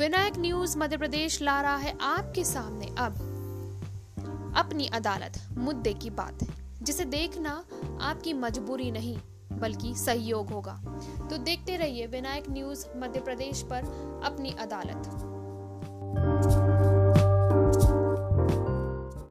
Vinayak news, Madhya Pradesh ला रहा है आपके सामने। अब अपनी अदालत, मुद्दे की बात। जिसे देखना आपकी मजबूरी नहीं, बल्कि सहयोग होगा। तो देखते रहिए विनायक न्यूज़, मध्य प्रदेश पर अपनी अदालत।